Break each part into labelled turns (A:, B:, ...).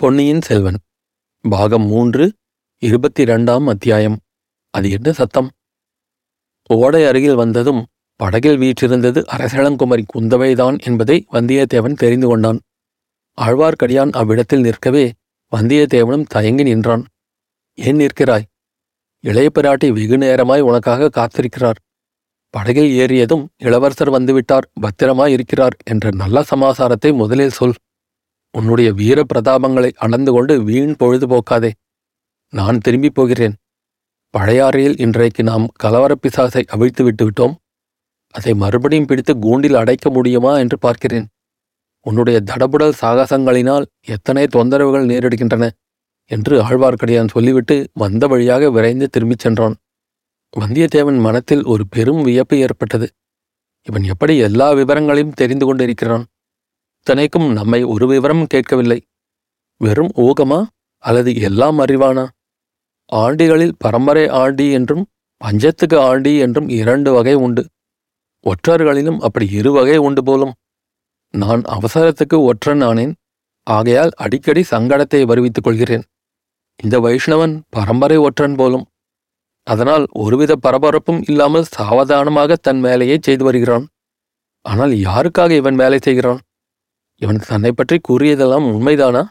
A: பொன்னியின் செல்வன் பாகம் மூன்று இருபத்தி இரண்டாம் அத்தியாயம். அது என்ன சத்தம்? ஓடை அருகில் வந்ததும் படகில் வீற்றிருந்தது அரசளங்குமரி குந்தவைதான் என்பதை வந்தியத்தேவன் தெரிந்து கொண்டான். ஆழ்வார்க்கடியான் அவ்விடத்தில் நிற்கவே வந்தியத்தேவனும் தயங்கி நின்றான். ஏன் நிற்கிறாய்? இளைய பிராட்டி வெகு நேரமாய் உனக்காக காத்திருக்கிறார். படகில் ஏறியதும் இளவரசர் வந்துவிட்டார் பத்திரமாய் இருக்கிறார் என்ற நல்ல சமாசாரத்தை முதலில் சொல். உன்னுடைய வீர பிரதாபங்களை அளந்து கொண்டு வீண் பொழுதுபோக்காதே. நான் திரும்பிப் போகிறேன். பழையாறையில் இன்றைக்கு நாம் கலவரப் பிசாசை அவிழ்த்து விட்டு விட்டோம் அதை மறுபடியும் பிடித்து கூண்டில் அடைக்க முடியுமா என்று பார்க்கிறேன். உன்னுடைய தடபுடல் சாகசங்களினால் எத்தனை தொந்தரவுகள் நேரிடுகின்றன என்று ஆழ்வார்க்கடியான் சொல்லிவிட்டு வந்த வழியாக விரைந்து திரும்பிச் சென்றான். வந்தியத்தேவன் மனத்தில் ஒரு பெரும் வியப்பு ஏற்பட்டது. இவன் எப்படி எல்லா விவரங்களையும் தெரிந்து கொண்டிருக்கிறான்? இத்தனைக்கும் நம்மை ஒரு விவரம் கேட்கவில்லை. வெறும் ஊகமா அல்லது எல்லாம் அறிவானா? ஆண்டிகளில் பரம்பரை ஆண்டி என்றும் பஞ்சத்துக்கு ஆண்டி என்றும் இரண்டு வகை உண்டு. ஒற்றர்களிலும் அப்படி இரு வகை உண்டு போலும். நான் அவசரத்துக்கு ஒற்றன் ஆனேன். ஆகையால் அடிக்கடி சங்கடத்தை வருவித்துக் கொள்கிறேன். இந்த வைஷ்ணவன் பரம்பரை ஒற்றன் போலும். அதனால் ஒருவித பரபரப்பும் இல்லாமல் சாவதானமாக தன் வேலையை செய்து வருகிறான். ஆனால் யாருக்காக இவன் வேலை செய்கிறான்? இவன் தன்னை பற்றி கூறியதெல்லாம் உண்மைதானா?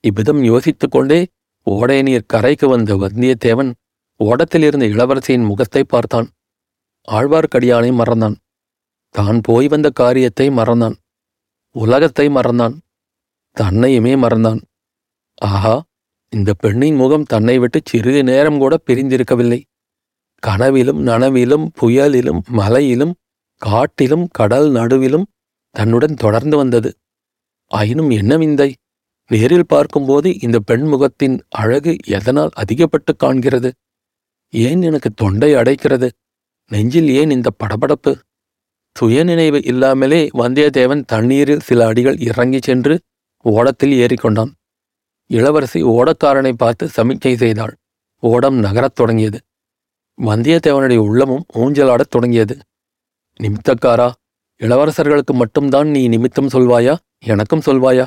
A: இவ்விதம் யோசித்துக் கொண்டே ஓடை நீர் கரைக்கு வந்த வந்தியத்தேவன் ஓடத்திலிருந்த இளவரசியின் முகத்தை பார்த்தான். ஆழ்வார்க்கடியானை மறந்தான். தான் போய் வந்த காரியத்தை மறந்தான். உலகத்தை மறந்தான். தன்னையுமே மறந்தான். ஆஹா இந்த பெண்ணின் முகம் தன்னை விட்டு சிறிது நேரம் கூட பிரிந்திருக்கவில்லை. கனவிலும் நனவிலும் புயலிலும் மலையிலும் காட்டிலும் கடல் நடுவிலும் தன்னுடன் தொடர்ந்து வந்தது. ஆயினும் என்ன விந்தை? நேரில் பார்க்கும்போது இந்த பெண் முகத்தின் அழகு எதனால் அதிகப்பட்டு காண்கிறது? ஏன் எனக்கு தொண்டை அடைக்கிறது? நெஞ்சில் ஏன் இந்த படபடப்பு? சுயநினைவு இல்லாமலே வந்தியத்தேவன் தண்ணீரில் சில அடிகள் இறங்கிச் சென்று ஓடத்தில் ஏறிக்கொண்டான். இளவரசி ஓடக்காரனை பார்த்து சமிக்கை செய்தாள். ஓடம் நகரத் தொடங்கியது. வந்தியத்தேவனுடைய உள்ளமும் ஊஞ்சலாடத் தொடங்கியது. நிமித்தக்காரா? இளவரசர்களுக்கு மட்டும்தான் நீ நிமித்தம் சொல்வாயா? எனக்கும் சொல்வாயா?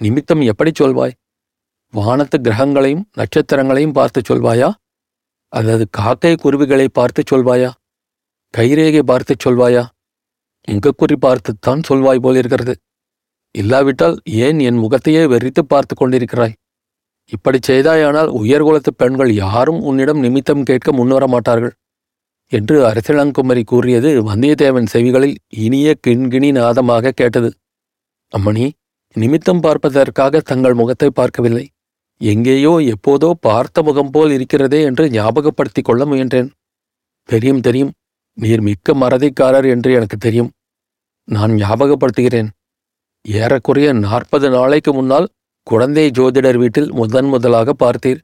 A: நிமித்தம் எப்படி சொல்வாய்? வானத்து கிரகங்களையும் நட்சத்திரங்களையும் பார்த்து சொல்வாயா? அல்லது காக்கை குருவிகளை பார்த்து சொல்வாயா? கைரேகை பார்த்து சொல்வாயா? முகக்குறி பார்த்துத்தான் சொல்வாய் போலிருக்கிறது இல்லாவிட்டால் ஏன் என் முகத்தையே வெறித்து பார்த்து கொண்டிருக்கிறாய்? இப்படிச் செய்தாயானால் உயர்குலத்து பெண்கள் யாரும் உன்னிடம் நிமித்தம் கேட்க முன்வர மாட்டார்கள் என்று அரசிளங்குமரி கூறியது வந்தியத்தேவன் செவிகளில் இனிய கிண்கிணி நாதமாக கேட்டது. அம்மணி நிமித்தம் பார்ப்பதற்காக தங்கள் முகத்தை பார்க்கவில்லை. எங்கேயோ எப்போதோ பார்த்த முகம் போல் இருக்கிறதே என்று ஞாபகப்படுத்திக் கொள்ள முயன்றேன். தெரியும் தெரியும். நீர் மிக்க மறதிக்காரர் என்று எனக்கு தெரியும். நான் ஞாபகப்படுத்துகிறேன். ஏறக்குறைய நாற்பது நாளைக்கு முன்னால் குழந்தை ஜோதிடர் வீட்டில் முதன் முதலாக பார்த்தீர்.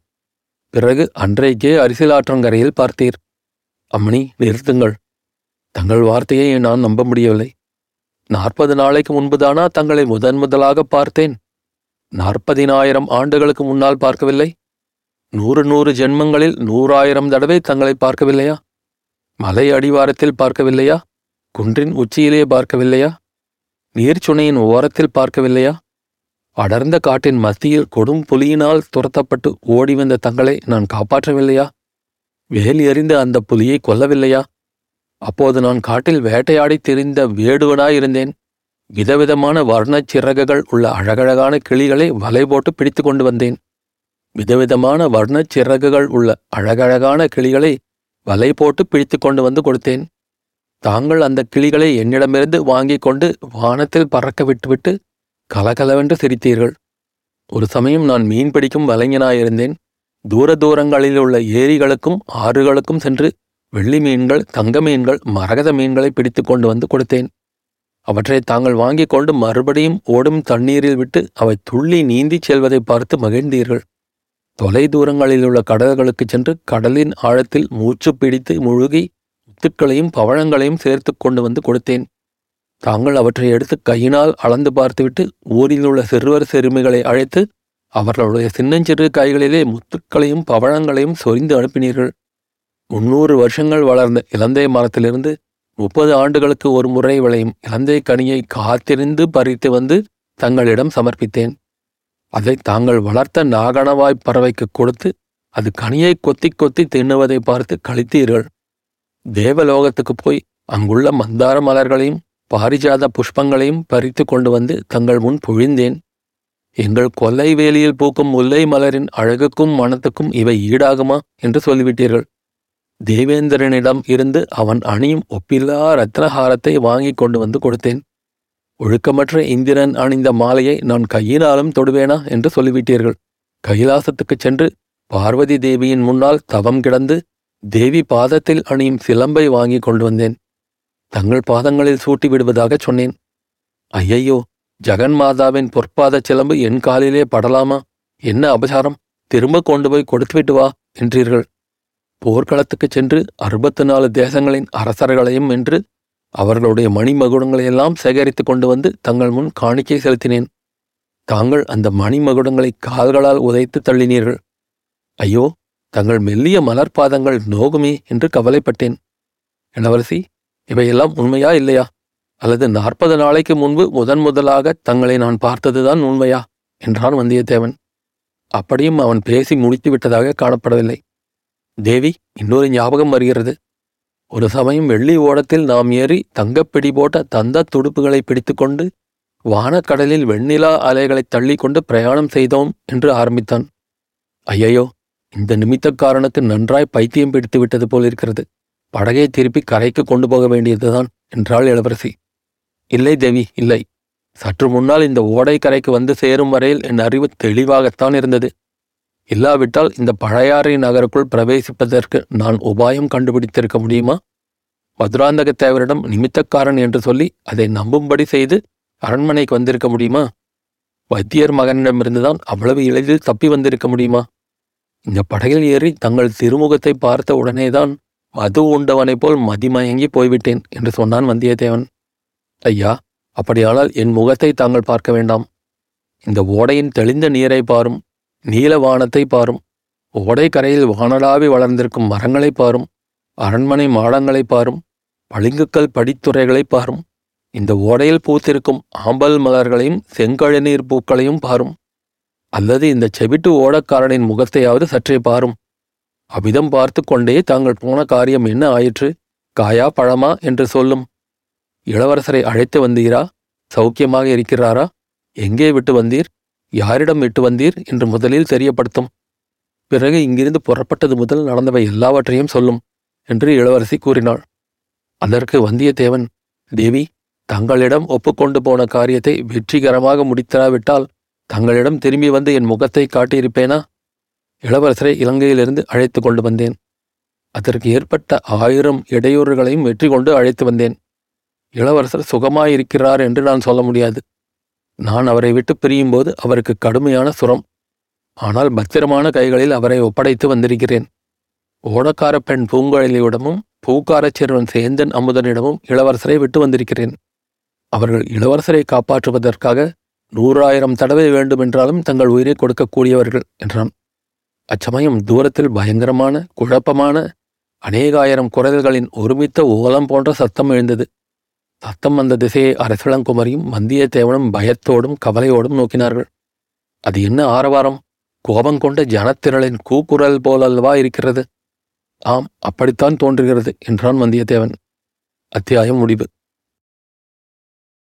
A: பிறகு அன்றைக்கே அரிசிலாற்றங்கரையில் பார்த்தீர். அம்மணி நிறுத்துங்கள். தங்கள் வார்த்தையை நான் நம்ப முடியவில்லை. நாற்பது நாளைக்கு முன்புதானா தங்களை முதன் முதலாக பார்த்தேன். நாற்பதினாயிரம் ஆண்டுகளுக்கு முன்னால் பார்க்கவில்லை. நூறு நூறு ஜென்மங்களில் நூறாயிரம் தடவை தங்களை பார்க்கவில்லையா? மலை அடிவாரத்தில் பார்க்கவில்லையா? குன்றின் உச்சியிலே பார்க்கவில்லையா? நீர்ச்சுனையின் ஓரத்தில் பார்க்கவில்லையா? அடர்ந்த காட்டின் மத்தியில் கொடும் புலியினால் துரத்தப்பட்டு ஓடி வந்த தங்களை நான் காப்பாற்றவில்லையா? வேல் எறிந்த அந்த புலியை கொல்லவில்லையா? அப்போது நான் காட்டில் வேட்டையாடி திரிந்த வேடுவனாயிருந்தேன். விதவிதமான வர்ணச் சிறகுகள் உள்ள அழகழகான கிளிகளை வலை போட்டு பிடித்து கொண்டு வந்தேன். விதவிதமான வர்ணச் சிறகுகள் உள்ள அழகழகான கிளிகளை வலை போட்டு பிடித்து கொண்டு வந்து கொடுத்தேன். தாங்கள் அந்த கிளிகளை என்னிடமிருந்து வாங்கிக் கொண்டு வானத்தில் பறக்க விட்டுவிட்டு கலகலவென்று சிரித்தீர்கள். ஒரு சமயம் நான் மீன் பிடிக்கும் வலைஞனாயிருந்தேன். தூர தூரங்களில் உள்ள ஏரிகளுக்கும் ஆறுகளுக்கும் சென்று வெள்ளி மீன்கள் தங்க மீன்கள் மரகத மீன்களை பிடித்து கொண்டு வந்து கொடுத்தேன். அவற்றை தாங்கள் வாங்கிக் கொண்டு மறுபடியும் ஓடும் தண்ணீரில் விட்டு அவை துள்ளி நீந்திச் செல்வதை பார்த்து மகிழ்ந்தீர்கள். தொலை தூரங்களில் உள்ள கடல்களுக்குச் சென்று கடலின் ஆழத்தில் மூச்சு பிடித்து முழுகி முத்துக்களையும் பவழங்களையும் சேர்த்து கொண்டு வந்து கொடுத்தேன். தாங்கள் அவற்றை எடுத்து கையினால் அளந்து பார்த்துவிட்டு ஊரில் உள்ள சிறுவர் சிறுமிகளை அழைத்து அவர்களுடைய சின்னஞ்சிறு கைகளிலே முத்துக்களையும் பவழங்களையும் சொரிந்து அனுப்பினீர்கள். முன்னூறு வருஷங்கள் வளர்ந்த இலந்தை மரத்திலிருந்து முப்பது ஆண்டுகளுக்கு ஒரு முறை விளையும் இலந்தை கனியை காத்திருந்து பறித்து வந்து தங்களிடம் சமர்ப்பித்தேன். அதை தாங்கள் வளர்த்த நாகணவாய்ப் பறவைக்கு கொடுத்து அது கனியை கொத்தி கொத்தி தின்னுவதை பார்த்து கழித்தீர்கள். தேவலோகத்துக்கு போய் அங்குள்ள மந்தார மலர்களையும் பாரிஜாத புஷ்பங்களையும் பறித்து கொண்டு வந்து தங்கள் முன் பொழிந்தேன். எங்கள் கொல்லை வேலியில் பூக்கும் முல்லை மலரின் அழகுக்கும் மனத்துக்கும் இவை ஈடாகுமா என்று சொல்லிவிட்டீர்கள். தேவேந்திரனிடம் இருந்து அவன் அணியும் ஒப்பில்லா ரத்னஹாரத்தை வாங்கி கொண்டு வந்து கொடுத்தேன். ஒழுக்கமற்ற இந்திரன் அணிந்த மாலையை நான் கையினாலும் தொடுவேனா என்று சொல்லிவிட்டீர்கள். கைலாசத்துக்குச் சென்று பார்வதி தேவியின் முன்னால் தவம் கிடந்து தேவி பாதத்தில் அணியும் சிலம்பை வாங்கி கொண்டு வந்தேன். தங்கள் பாதங்களில் சூட்டி விடுவதாகச் சொன்னேன். ஐயையோ ஜெகன்மாதாவின் பொற்பாதச் சிலம்பு என் காலிலே படலாமா? என்ன அபசாரம்? திரும்ப கொண்டு போய் கொடுத்துவிட்டு வா என்றீர்கள். போர்க்களத்துக்குச் சென்று அறுபத்து நாலு தேசங்களின் அரசர்களையும் வென்று அவர்களுடைய மணிமகுடங்களையெல்லாம் சேகரித்து கொண்டு வந்து தங்கள் முன் காணிக்கை செலுத்தினேன். தாங்கள் அந்த மணிமகுடங்களை கால்களால் உதைத்து தள்ளினீர்கள். ஐயோ தங்கள் மெல்லிய மலர்பாதங்கள் நோகுமே என்று கவலைப்பட்டேன். இளவரசி இவையெல்லாம் உண்மையா இல்லையா? அல்லது நாற்பது நாளைக்கு முன்பு முதன் முதலாக தங்களை நான் பார்த்ததுதான் உண்மையா? என்றான் வந்தியத்தேவன். அப்படியும் அவன் பேசி முடித்து விட்டதாக காணப்படவில்லை. தேவி இன்னொரு ஞாபகம் வருகிறது. ஒரு சமயம் வெள்ளி ஓடத்தில் நாம் ஏறி தங்கப்பிடி போட்ட தந்த துடுப்புகளை பிடித்துக்கொண்டு வானக்கடலில் வெண்ணிலா அலைகளைத் தள்ளிக்கொண்டு பிரயாணம் செய்தோம் என்று ஆரம்பித்தான். ஐயையோ இந்த நிமித்தக்காரனுக்கு நன்றாய் பைத்தியம் பிடித்து விட்டது போலிருக்கிறது. படகை திருப்பி கரைக்கு கொண்டு போக வேண்டியதுதான் என்றாள் இளவரசி. இல்லை தேவி இல்லை. சற்று முன்னால் இந்த ஓடைக்கரைக்கு வந்து சேரும் வரையில் என் அறிவு தெளிவாகத்தான் இருந்தது. இல்லாவிட்டால் இந்த பழையாறை நகருக்குள் பிரவேசிப்பதற்கு நான் உபாயம் கண்டுபிடித்திருக்க முடியுமா? மதுராந்தகத்தேவரிடம் நிமித்தக்காரன் என்று சொல்லி அதை நம்பும்படி செய்து அரண்மனைக்கு வந்திருக்க முடியுமா? வைத்தியர் மகனிடமிருந்துதான் அவ்வளவு எளிதில் தப்பி வந்திருக்க முடியுமா? இந்த படகில் ஏறி தங்கள் திருமுகத்தை பார்த்த உடனேதான் மது உண்டவனைப் போல் மதிமயங்கி போய்விட்டேன் என்று சொன்னான் வந்தியத்தேவன். ஐயா அப்படியானால் என் முகத்தை தாங்கள் பார்க்க வேண்டாம். இந்த ஓடையின் தெளிந்த நீரை பாரும் நீல வானத்தை பாரும் ஓடை கரையில் வானலாவி வளர்ந்திருக்கும் மரங்களை பாரும் அரண்மனை மாடங்களை பாரும் பளிங்குக்கல் படித்துறைகளை பாரும் இந்த ஓடையில் பூத்திருக்கும் ஆம்பல் மலர்களையும் செங்கழநீர் பூக்களையும் பாரும் அல்லது இந்த செவிட்டு ஓடக்காரனின் முகத்தையாவது சற்றே பாரும். அவ்விதம் பார்த்து கொண்டே தாங்கள் போன காரியம் என்ன ஆயிற்று? காயா பழமா என்று சொல்லும். இளவரசரை அழைத்து வந்தீரா? சௌக்கியமாக இருக்கிறாரா? எங்கே விட்டு வந்தீர்? யாரிடம் விட்டு வந்தீர்? என்று முதலில் தெரியப்படுத்தும். பிறகு இங்கிருந்து புறப்பட்டது முதல் நடந்தவை எல்லாவற்றையும் சொல்லும் என்று இளவரசி கூறினாள். அதற்கு வந்தியத்தேவன் தேவி தங்களிடம் ஒப்புக்கொண்டு போன காரியத்தை வெற்றிகரமாக முடித்தராவிட்டால் தங்களிடம் திரும்பி வந்து என் முகத்தை காட்டியிருப்பேனா? இளவரசரை இலங்கையிலிருந்து அழைத்து கொண்டு வந்தேன். அதற்கு ஏற்பட்ட ஆயிரம் இடையூறுகளையும் வெற்றி கொண்டு அழைத்து வந்தேன். இளவரசர் சுகமாயிருக்கிறார் என்று நான் சொல்ல முடியாது. நான் அவரை விட்டு பிரியும்போது அவருக்கு கடுமையான சுரம். ஆனால் பத்திரமான கைகளில் அவரை ஒப்படைத்து வந்திருக்கிறேன். ஓடக்கார பெண் பூங்குழலியிடமும் பூக்காரச் சிறுவன் சேந்தன் அமுதனிடமும் இளவரசரை விட்டு வந்திருக்கிறேன். அவர்கள் இளவரசரை காப்பாற்றுவதற்காக நூறாயிரம் தடவை வேண்டுமென்றாலும் தங்கள் உயிரை கொடுக்கக்கூடியவர்கள் என்றான். அச்சமயம் தூரத்தில் பயங்கரமான குழப்பமான அநேகாயிரம் குரல்களின் ஒருமித்த ஓலம் போன்ற சத்தம் எழுந்தது. சத்தம் வந்த திசையை அரசளங்குமரியும் வந்தியத்தேவனும் பயத்தோடும் கவலையோடும் நோக்கினார்கள். அது என்ன ஆரவாரம்? கோபம் கொண்ட ஜனத்திரளின் கூக்குரல் போலல்லவா இருக்கிறது? ஆம் அப்படித்தான் தோன்றுகிறது என்றான் வந்தியத்தேவன். அத்தியாயம் முடிவு.